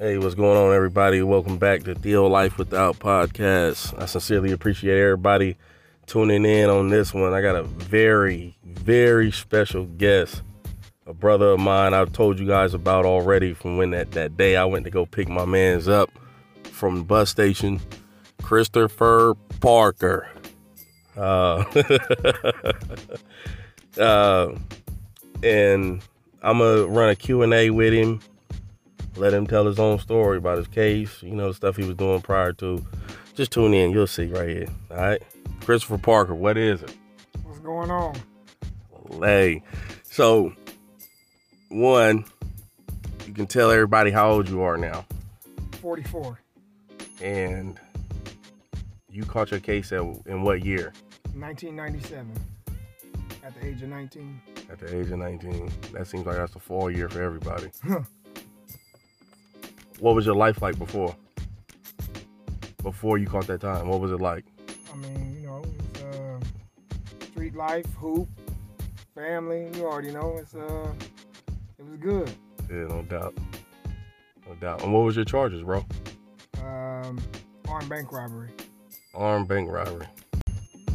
Hey, what's going on, everybody? Welcome back to Tio Life Without Podcast. I sincerely appreciate everybody tuning in on this one. I got a very, very special guest, a brother of mine I've told you guys about already from when that, that day I went to go pick my mans up from the bus station, Christopher Parker. Uh, uh, and I'm gonna run a Q&A with him let him tell his own story about his case, you know, stuff he was doing prior to. Just tune in, you'll see right here. All right. Christopher Parker, what is it? What's going on? Hey. So one, you can tell everybody how old you are now. 44. And you caught your case at, in what year? 1997. At the age of 19. At the age of 19. That seems like that's a fall year for everybody. What was your life like before? Before you caught that time, what was it like? I mean, you know, it's uh, street life, hoop, family. You already know. It's uh, it was good. Yeah, no doubt, no doubt. And what was your charges, bro? Um, armed bank robbery. Armed bank robbery.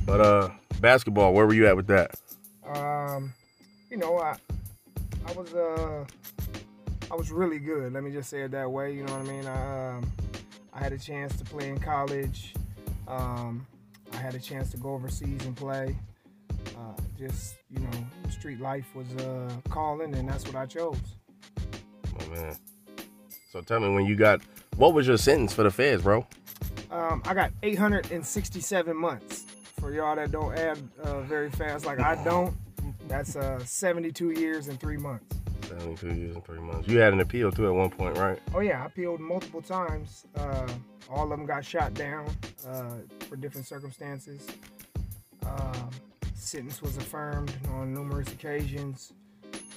But uh, basketball. Where were you at with that? Um, you know, I I was uh I was really good. Let me just say it that way. You know what I mean? I, um, I had a chance to play in college. Um, I had a chance to go overseas and play. Uh, just you know, street life was uh, calling, and that's what I chose. Oh man. So tell me when you got what was your sentence for the feds, bro? Um, I got 867 months. For y'all that don't add uh, very fast, like I don't, that's uh, 72 years and three months. 72 years and three months. You had an appeal too at one point, right? Oh yeah, I appealed multiple times. Uh, all of them got shot down uh, for different circumstances. Uh, sentence was affirmed on numerous occasions,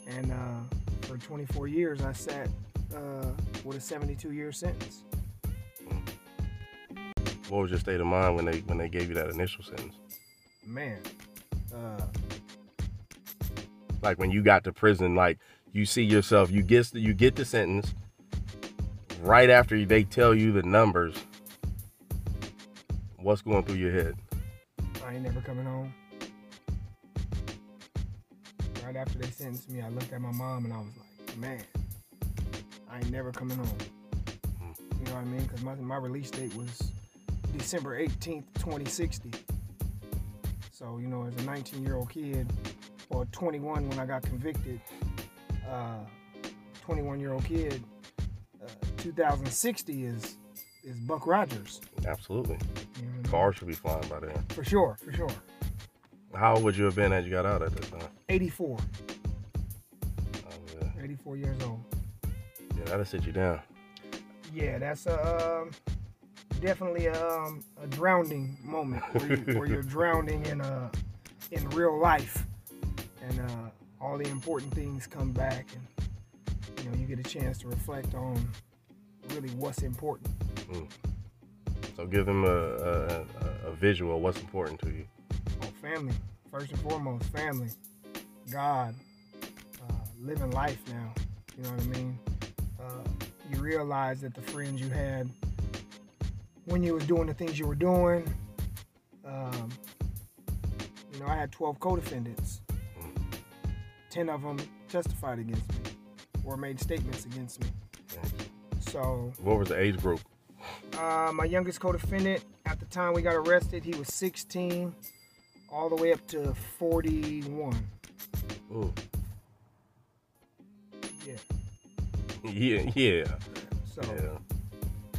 and uh, for 24 years I sat uh, with a 72-year sentence. What was your state of mind when they when they gave you that initial sentence? Man, uh, like when you got to prison, like you see yourself, you get you get the sentence right after they tell you the numbers. What's going through your head? I ain't never coming home. Right after they sentenced me, I looked at my mom and I was like, man, I ain't never coming home. You know what I mean? Because my, my release date was December 18th, 2060. So, you know, as a 19 year old kid, or 21 when I got convicted, 21 uh, year old kid, uh, 2060 is is Buck Rogers. Absolutely. No Cars should be flying by then. For sure, for sure. How old would you have been as you got out at that time? 84. Oh, yeah. 84 years old. Yeah, that'll sit you down. Yeah, that's a, um, definitely a, um, a drowning moment where, you, where you're drowning in a in real life, and uh, all the important things come back and you know you get a chance to reflect on really what's important. Mm. so give them a, a, a, visual what's important to you. Oh family. First and foremost family. God uh, living life now. You know what i mean? Uh, you realize that the friends you had when you was doing the things you were doing um, you know i had 12 co-defendants 10 of them testified against me or made statements against me. So. What was the age group? Uh, my youngest co-defendant at the time we got arrested, he was 16, all the way up to 41. Ooh. Yeah. Yeah, yeah. So, yeah.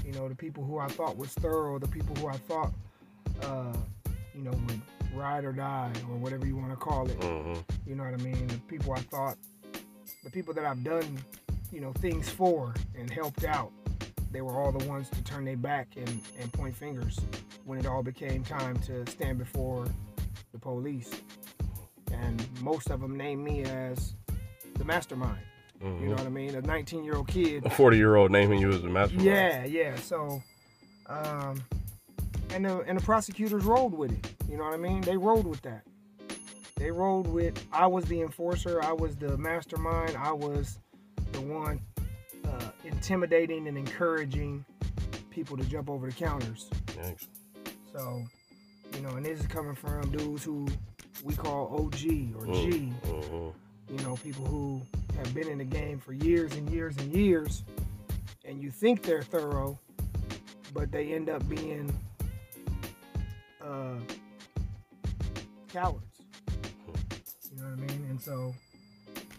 you know, the people who I thought was thorough, the people who I thought, uh, you know, would ride or die or whatever you want to call it. Mm-hmm. You know what I mean? The people I thought, the people that I've done, you know, things for and helped out, they were all the ones to turn their back and, and point fingers when it all became time to stand before the police. And most of them named me as the mastermind. Mm-hmm. You know what I mean? A 19 year old kid. A 40 year old naming you as the mastermind. Yeah, yeah. So, um, and the and the prosecutors rolled with it. You know what I mean? They rolled with that. They rolled with I was the enforcer, I was the mastermind, I was the one uh, intimidating and encouraging people to jump over the counters. Thanks. So, you know, and this is coming from dudes who we call OG or G. Mm-hmm. You know, people who have been in the game for years and years and years, and you think they're thorough, but they end up being uh, cowards. You know what I mean? And so,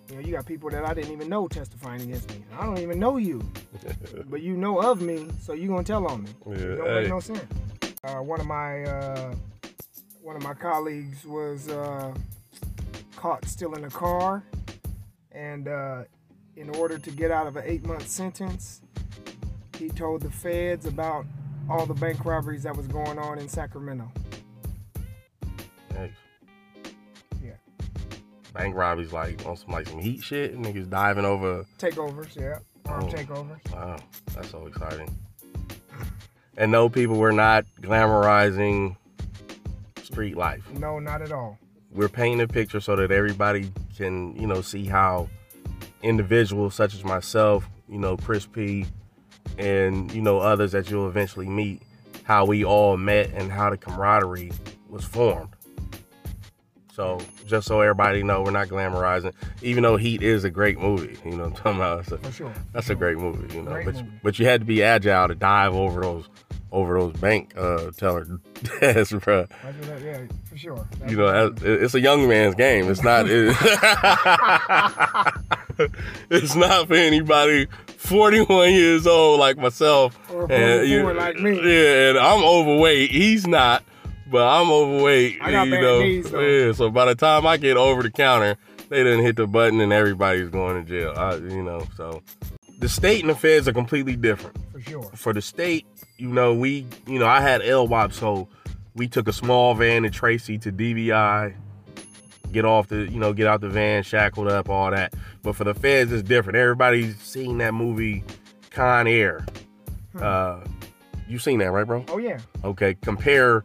you know, you got people that I didn't even know testifying against me. I don't even know you, but you know of me, so you gonna tell on me. Yeah, It don't hey. make no sense. Uh, one of my uh, one of my colleagues was uh, caught stealing a car, and uh, in order to get out of an eight-month sentence, he told the feds about all the bank robberies that was going on in Sacramento. Thanks. Yeah. Bank robberies like on some like some heat shit. Niggas diving over. Takeovers, yeah, armed Oh. takeovers. Wow, that's so exciting. And no, people, we're not glamorizing street life. No, not at all. We're painting a picture so that everybody can, you know, see how individuals such as myself, you know, Chris P, and you know others that you'll eventually meet, how we all met and how the camaraderie was formed. So just so everybody know, we're not glamorizing. Even though Heat is a great movie, you know, what I'm talking about. It's a- For sure. that's a great movie, you know. Great but movie. but you had to be agile to dive over those over those bank uh, teller desks, bro. I do that, yeah, for sure. You know, it's a young man's game. It's not. It, it's not for anybody 41 years old like myself. Or and, 44 like me. Yeah, and I'm overweight. He's not, but I'm overweight. I got you bad know. knees, though. Yeah, so by the time I get over the counter, they didn't hit the button and everybody's going to jail. I, you know, so the state and the feds are completely different for sure. for the state, you know, we, you know, I had LWOP, so we took a small van to Tracy to DVI, get off the, you know, get out the van, shackled up, all that. But for the feds, it's different. Everybody's seen that movie, Con Air. Uh, you seen that, right, bro? Oh yeah, Okay, compare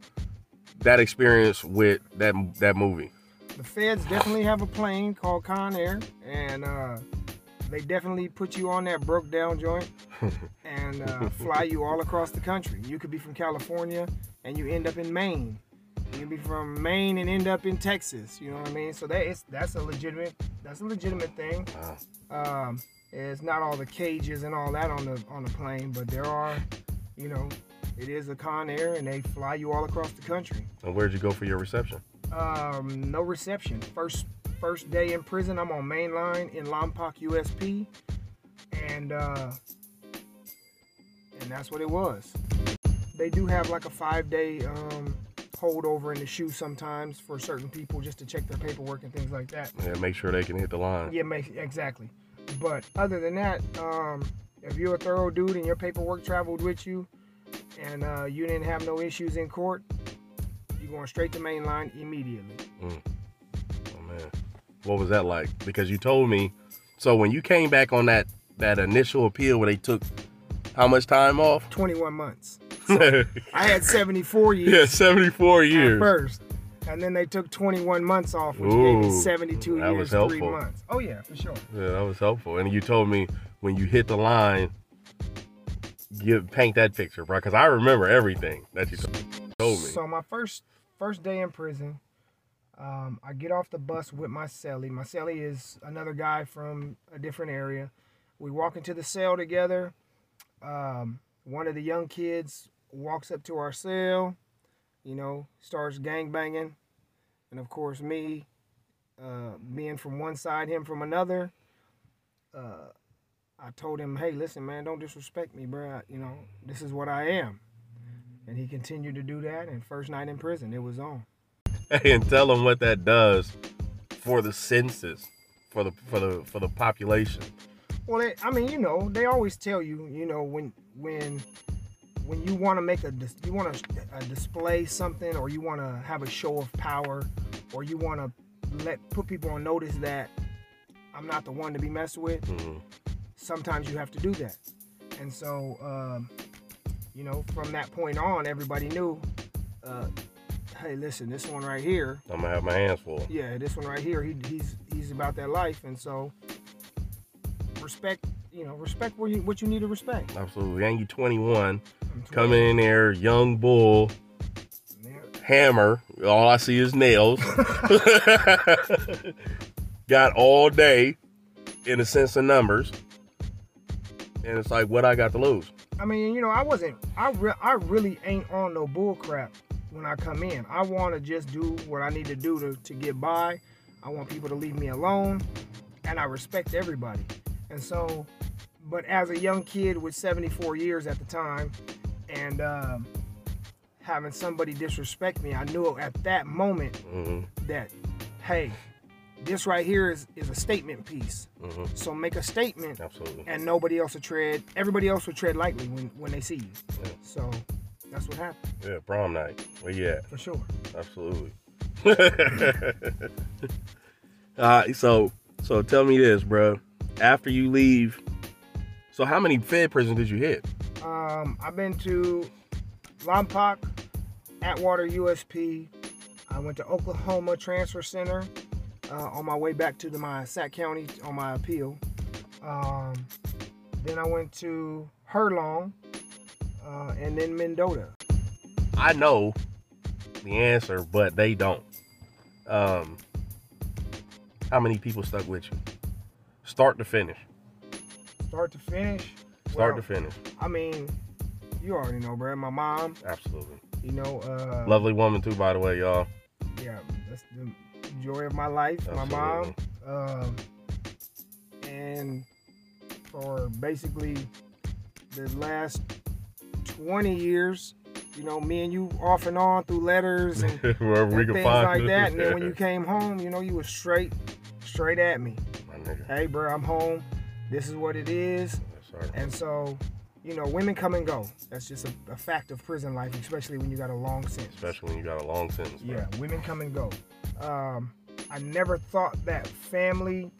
that experience with that that movie. the feds definitely have a plane called Con Air, and uh, they definitely put you on that broke down joint and uh, fly you all across the country. You could be from California and you end up in Maine. You can be from Maine and end up in Texas. You know what I mean? So that is that's a legitimate that's a legitimate thing. Wow. Um, it's not all the cages and all that on the on the plane, but there are, you know, it is a Con Air and they fly you all across the country. And where'd you go for your reception? Um, no reception. First first day in prison, I'm on main line in Lompoc, USP, and uh, and that's what it was. They do have like a five day um, holdover in the shoe sometimes for certain people just to check their paperwork and things like that. Yeah, make sure they can hit the line. Yeah, make, exactly. But other than that, um, if you're a thorough dude and your paperwork traveled with you, and uh, you didn't have no issues in court, you're going straight to main line immediately. Oh man, what was that like? Because you told me. So when you came back on that that initial appeal where they took how much time off? 21 months. yeah, I had 74 years Yeah, seventy four at years. first, and then they took 21 months off, which gave me 72 that years, was three months. Oh yeah, for sure. Yeah, that was helpful. And you told me when you hit the line, you paint that picture, bro. Because I remember everything that you told me. So my first first day in prison, um, I get off the bus with my cellie. My cellie is another guy from a different area. We walk into the cell together. Um, one of the young kids walks up to our cell, you know, starts gang banging, and of course me, uh, being from one side, him from another. Uh, I told him, "Hey, listen, man, don't disrespect me, bro. You know, this is what I am." And he continued to do that. And first night in prison, it was on. and tell them what that does for the census, for the for the for the population. Well, they, I mean, you know, they always tell you, you know, when when when you want to make a you want to uh, display something, or you want to have a show of power, or you want to let put people on notice that I'm not the one to be messed with. Mhm. Sometimes you have to do that. And so, um, you know, from that point on, everybody knew. Uh, hey, listen, this one right here, I'm gonna have my hands full. yeah, this one right here, he, he's he's about that life, and so respect you know, respect what you what you need to respect. Absolutely. And you 21, coming in there, young bull, hammer. All I see is nails. Got all day, in a sense of numbers, and it's like, what I got to lose? I mean, you know, I wasn't. I re- I really ain't on no bull crap when I come in. I want to just do what I need to do to to get by. I want people to leave me alone, and I respect everybody. And so, but as a young kid with 74 years at the time, and um, having somebody disrespect me, I knew at that moment mm-hmm. that, hey, this right here is, is a statement piece. Mm-hmm. So make a statement, Absolutely. and nobody else will tread. Everybody else will tread lightly when, when they see you. Yeah. So that's what happened. Yeah, prom night. Where you at? For sure. Absolutely. uh, so so tell me this, bro. After you leave, so how many Fed prisons did you hit? Um, I've been to Lompoc, Atwater USP. I went to Oklahoma Transfer Center uh, on my way back to the, my Sac County on my appeal. Um, then I went to Herlong, uh, and then Mendota. I know the answer, but they don't. Um, how many people stuck with you? Start to finish. Start to finish. Start well, to finish. I mean, you already know, bro. My mom. Absolutely. You know. Uh, Lovely woman too, by the way, y'all. Yeah, that's the joy of my life. Absolutely. My mom. Um, and for basically the last 20 years, you know, me and you off and on through letters and, and things like that. And then when you came home, you know, you were straight, straight at me. Hey, bro, I'm home. This is what it is. Yes, and so, you know, women come and go. That's just a, a, fact of prison life, especially when you got a long sentence. Especially when you got a long sentence. Bro. Yeah, women come and go. Um, I never thought that family,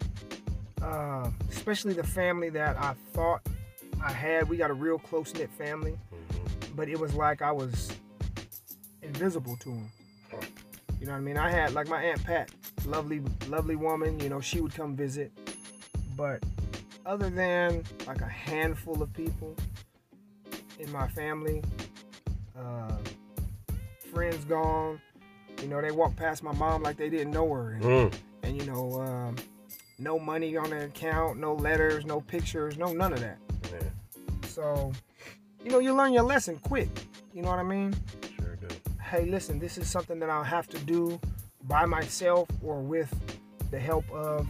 uh, especially the family that I thought I had, we got a real close knit family but it was like I was invisible to them. You know what I mean? I had like my aunt Pat, lovely, lovely woman. You know, she would come visit, but other than like a handful of people in my family, uh, friends gone. You know, they walked past my mom like they didn't know her, and, mm. and you know, um, no money on the account, no letters, no pictures, no none of that. Yeah. So you know, you learn your lesson quick. You know what I mean? Sure do. Hey, listen, this is something that I'll have to do by myself or with the help of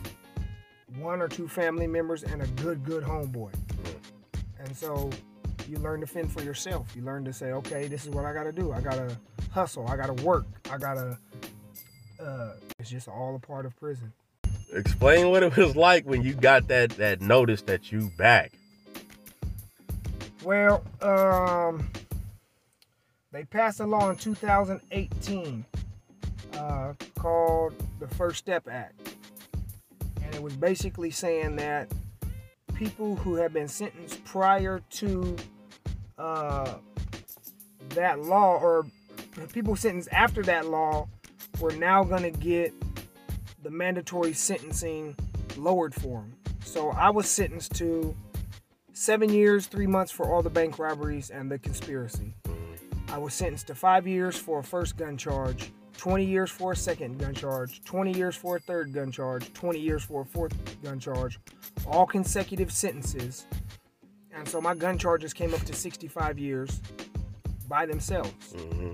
one or two family members and a good, good homeboy. And so you learn to fend for yourself. You learn to say, okay, this is what I got to do. I got to hustle. I got to work. I got to. Uh, it's just all a part of prison. Explain what it was like when you got that that notice that you back. Well, um, they passed a law in 2018 uh, called the First Step Act. And it was basically saying that people who have been sentenced prior to uh, that law, or people sentenced after that law, were now going to get the mandatory sentencing lowered for them. So I was sentenced to seven years, three months for all the bank robberies and the conspiracy. I was sentenced to five years for a first gun charge, 20 years for a second gun charge, 20 years for a third gun charge, 20 years for a fourth gun charge, all consecutive sentences. And so my gun charges came up to 65 years by themselves. Mm-hmm.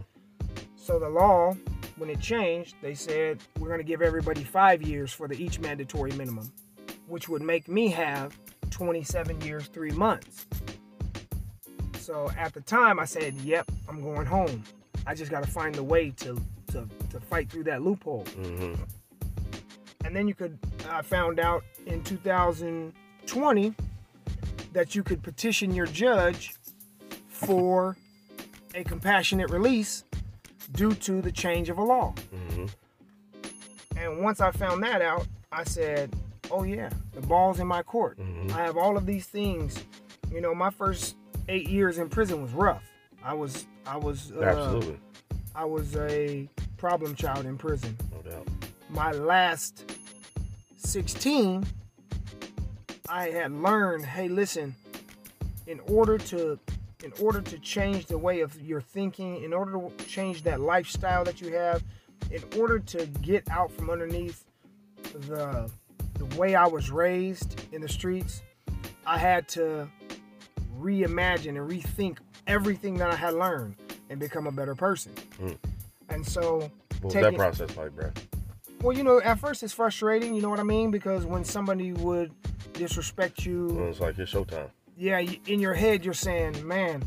So the law, when it changed, they said we're going to give everybody five years for the each mandatory minimum, which would make me have 27 years, three months. So at the time, I said, "Yep, I'm going home. I just got to find a way to to to fight through that loophole." Mm-hmm. And then you could. I found out in 2020 that you could petition your judge for a compassionate release due to the change of a law. Mm-hmm. And once I found that out, I said, oh yeah, the ball's in my court. Mm-hmm. I have all of these things. You know, my first eight years in prison was rough. I was, I was, uh, absolutely. I was a problem child in prison. No doubt. My last 16, I had learned, hey, listen, in order to in order to change the way of your thinking, in order to change that lifestyle that you have, in order to get out from underneath the the way I was raised in the streets, I had to reimagine and rethink everything that I had learned and become a better person. Mm. And so, what was taking, that process like, bro? Well, you know, at first it's frustrating. You know what I mean? Because when somebody would disrespect you, well, it's like it's showtime. Yeah, in your head you're saying, "Man,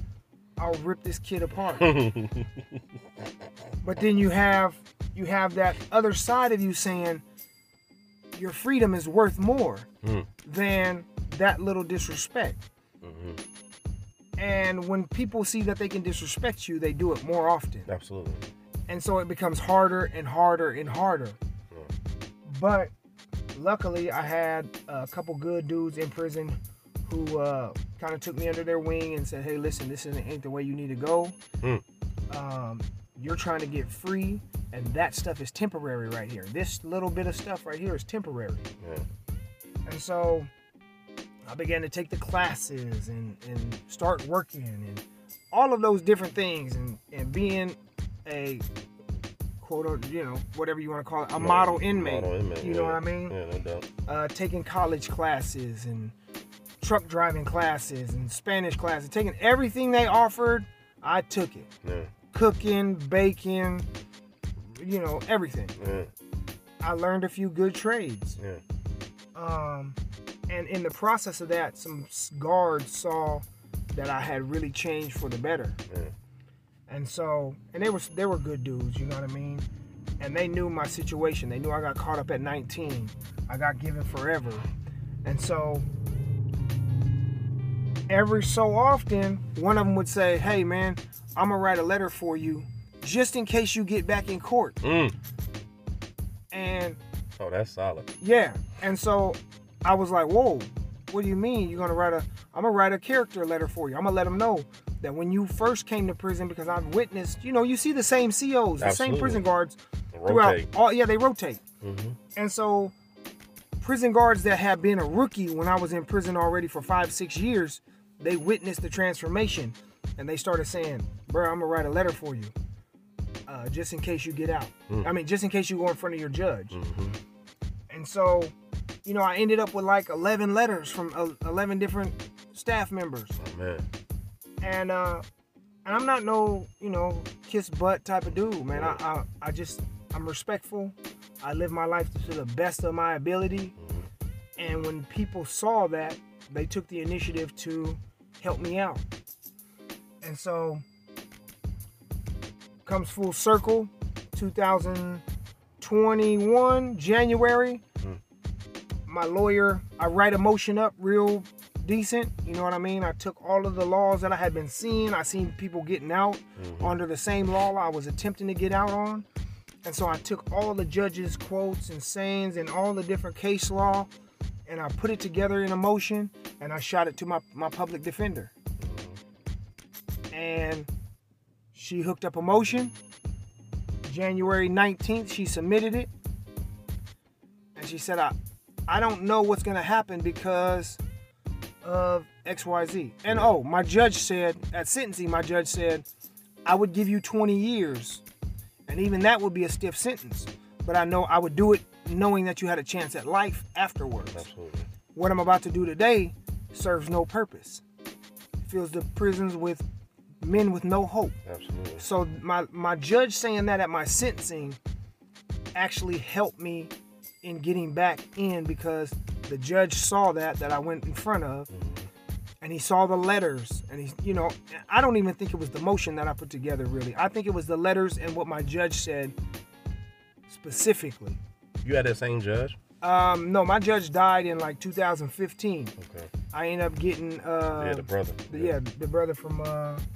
I'll rip this kid apart." but then you have you have that other side of you saying, "Your freedom is worth more mm. than that little disrespect." Mm-hmm. And when people see that they can disrespect you, they do it more often. Absolutely. And so it becomes harder and harder and harder. But luckily, I had a couple good dudes in prison who uh, kind of took me under their wing and said, "Hey, listen, this ain't the way you need to go. Mm. Um, you're trying to get free, and that stuff is temporary right here. This little bit of stuff right here is temporary." Yeah. And so I began to take the classes and, and start working and all of those different things and, and being a quote or you know whatever you want to call it a model, model inmate. Model inmate you know what I mean? Yeah, no doubt. Uh, taking college classes and truck driving classes and Spanish classes, taking everything they offered, I took it. Yeah. Cooking, baking, you know everything. Yeah. I learned a few good trades. Yeah. Um, and in the process of that, some guards saw that I had really changed for the better. Yeah. And so, and they were they were good dudes, you know what I mean? And they knew my situation. They knew I got caught up at 19. I got given forever. And so every so often, one of them would say, "Hey man, I'm gonna write a letter for you, just in case you get back in court." Mm. And oh, that's solid. Yeah, and so I was like, whoa, what do you mean you're gonna write a? I'm gonna write a character letter for you. I'm gonna let them know that when you first came to prison, because I've witnessed, you know, you see the same COs, the Absolutely. same prison guards throughout. All yeah, they rotate. Mm-hmm. And so, prison guards that have been a rookie when I was in prison already for five, six years, they witnessed the transformation, and they started saying, "Bro, I'm gonna write a letter for you, uh, just in case you get out. Mm. I mean, just in case you go in front of your judge." Mm-hmm. And so you know, I ended up with like 11 letters from uh, 11 different staff members. Oh, man. And, uh, and I'm not no, you know, kiss butt type of dude, man. I, I, I just, I'm respectful. I live my life to the best of my ability. And when people saw that, they took the initiative to help me out. And so, comes full circle, 2021, January my lawyer, I write a motion up real decent. You know what I mean? I took all of the laws that I had been seeing. I seen people getting out mm-hmm. under the same law I was attempting to get out on. And so I took all the judges' quotes and sayings and all the different case law and I put it together in a motion and I shot it to my, my public defender. And she hooked up a motion. January 19th, she submitted it. And she said, I, I don't know what's going to happen because of XYZ. And oh, my judge said, at sentencing, my judge said, I would give you 20 years. And even that would be a stiff sentence. But I know I would do it knowing that you had a chance at life afterwards. Absolutely. What I'm about to do today serves no purpose. It fills the prisons with men with no hope. Absolutely. So my, my judge saying that at my sentencing actually helped me in getting back in because the judge saw that that I went in front of and he saw the letters and he you know I don't even think it was the motion that I put together really. I think it was the letters and what my judge said specifically. You had that same judge? Um, no, my judge died in like 2015. Okay. I ended up getting uh yeah the brother the, yeah. yeah the brother from uh from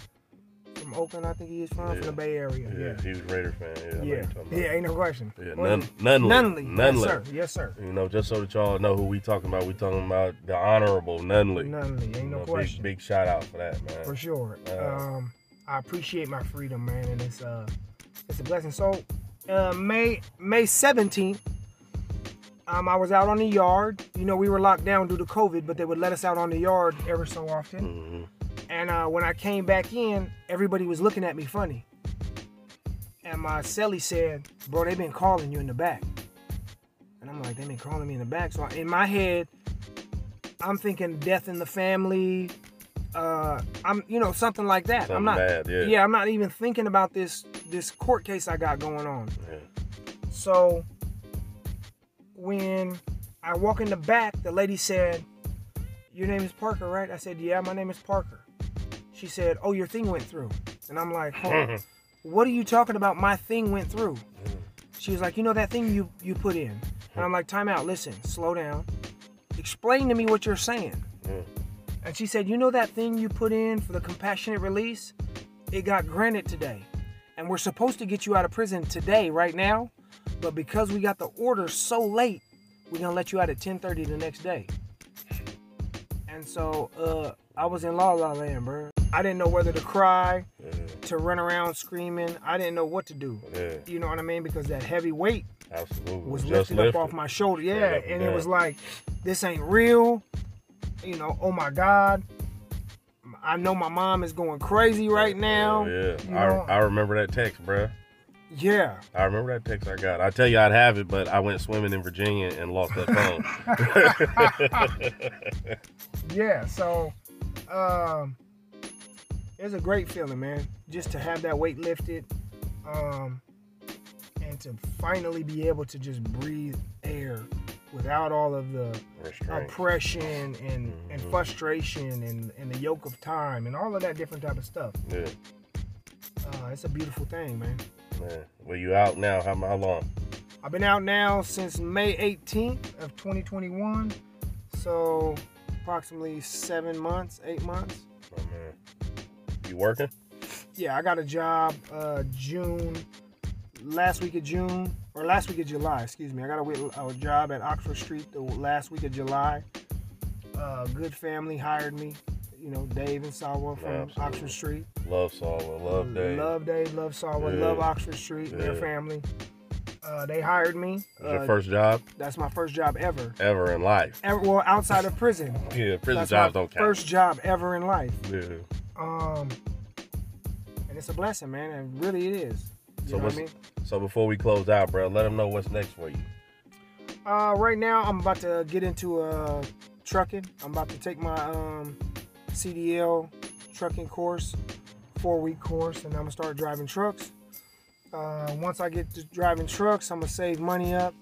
Oakland, I think he is from, yeah. from the Bay Area. Yeah, yeah. he was Raider fan. Yeah, yeah, yeah ain't no question. Yeah, none, Nunley. Nunley. Yes, sir. Yes, sir. You know, just so that y'all know who we talking about, we talking about the honorable Nunley. Nunley, ain't you no question. Big, big shout out for that, man. For sure. Uh, um, I appreciate my freedom, man, and it's uh, it's a blessing. So, uh, May May seventeenth, Um, I was out on the yard. You know, we were locked down due to COVID, but they would let us out on the yard ever so often. Mm-hmm. And uh, when I came back in, everybody was looking at me funny. And my celly said, "Bro, they've been calling you in the back." And I'm like, "They've been calling me in the back." So in my head, I'm thinking death in the family. Uh, I'm, you know, something like that. Something I'm not. bad, yeah. I'm not even thinking about this this court case I got going on. Yeah. So when I walk in the back, the lady said, Your name is Parker, right? I said, Yeah, my name is Parker. She said, Oh, your thing went through. And I'm like, Hold on. What are you talking about? My thing went through. She was like, You know that thing you, you put in? And I'm like, Time out, listen, slow down. Explain to me what you're saying. Mm. And she said, You know that thing you put in for the compassionate release? It got granted today. And we're supposed to get you out of prison today, right now. But because we got the order so late, we're gonna let you out at 10:30 the next day. And so uh, I was in La La Land, bro. I didn't know whether to cry, Yeah. to run around screaming. I didn't know what to do. Yeah. You know what I mean? Because that heavy weight Absolutely. was Just lifted up off my shoulder. Yeah, Right and it was like, this ain't real. You know, oh my God. I know my mom is going crazy right now. Yeah. You I, I remember that text, bruh. yeah. I remember that text I got. I tell you, I'd have it, but I went swimming in Virginia and lost that phone. Yeah, so um it's a great feeling, man. Just to have that weight lifted. Um and to finally be able to just breathe air without all of the Restraint. oppression and, and Mhm. frustration and, and the yoke of time and all of that different type of stuff. Yeah, Uh, it's a beautiful thing, man. man. Well, you out now? How, how long? I've been out now since May 18th of 2021. So approximately seven months, eight months. You working? Yeah, I got a job uh, June, last week of June, or last week of July, excuse me. I got a, a job at Oxford Street the last week of July. Uh, good family hired me, you know, Dave and Sawa from Absolutely. Oxford Street. Love Sawa, love Dave. Love Dave, love Sawa, Yeah. love Oxford Street, their family. Uh, they hired me. Was your Uh, first job That's my first job ever. ever in life? ever well, outside of prison. Yeah, prison That's jobs don't count. First job ever in life. Yeah. Um, and it's a blessing, man. And really, it is. You So know what I mean? so before we close out, bro, let them know what's next for you. Uh, right now, I'm about to get into uh, trucking. I'm about to take my um, CDL trucking course, four week course, and I'm gonna start driving trucks. Uh, once I get to driving trucks, I'm gonna save money up,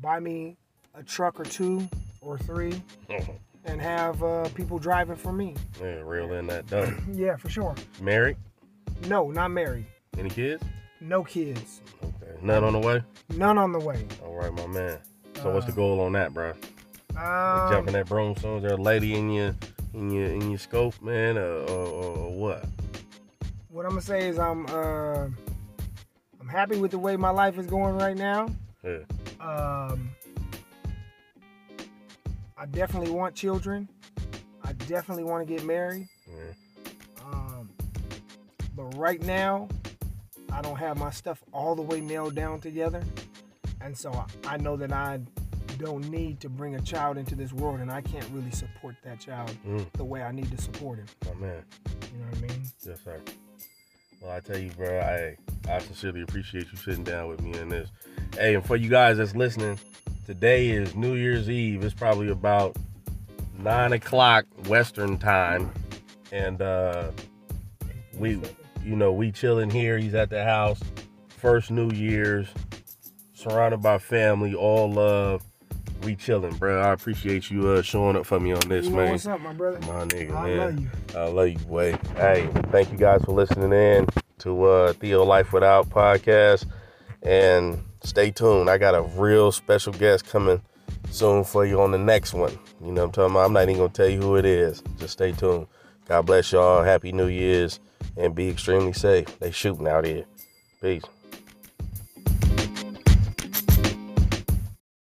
buy me a truck or two or three, and have uh, people driving for me. yeah, reel in that dough. Yeah, for sure. Married? No, not married. Any kids? No kids. Okay. None on the way? None on the way. All right, my man. So what's the Uh, goal on that, bro? Um, Jumping that broom soon? Is there a lady in your in your in your scope, man, or, or, or, or what? what I'm gonna say is I'm uh, I'm happy with the way my life is going right now. Yeah. Um, I definitely want children. I definitely want to get married. yeah. Um, but right now, I don't have my stuff all the way nailed down together, and so I, I know that I don't need to bring a child into this world, and I can't really support that child Mm, the way I need to support him. my man. You know what I mean? Yes, sir. Well, I tell you, bro, I I sincerely appreciate you sitting down with me in this. Hey, and for you guys that's listening, today is New Year's Eve. It's probably about nine o'clock Western time, and uh, we, you know, we chilling here. He's at the house. First New Year's, surrounded by family, all love. We chilling, bro. I appreciate you uh, showing up for me on this, You know man. what's up, my brother? My nigga, I man. love you. I love you, boy. Hey, thank you guys for listening in to uh, Tio Life Without podcast. And stay tuned. I got a real special guest coming soon for you on the next one. You know what I'm talking about? I'm not even going to tell you who it is. Just stay tuned. God bless y'all. Happy New Year's. And be extremely safe. They shooting out here. Peace.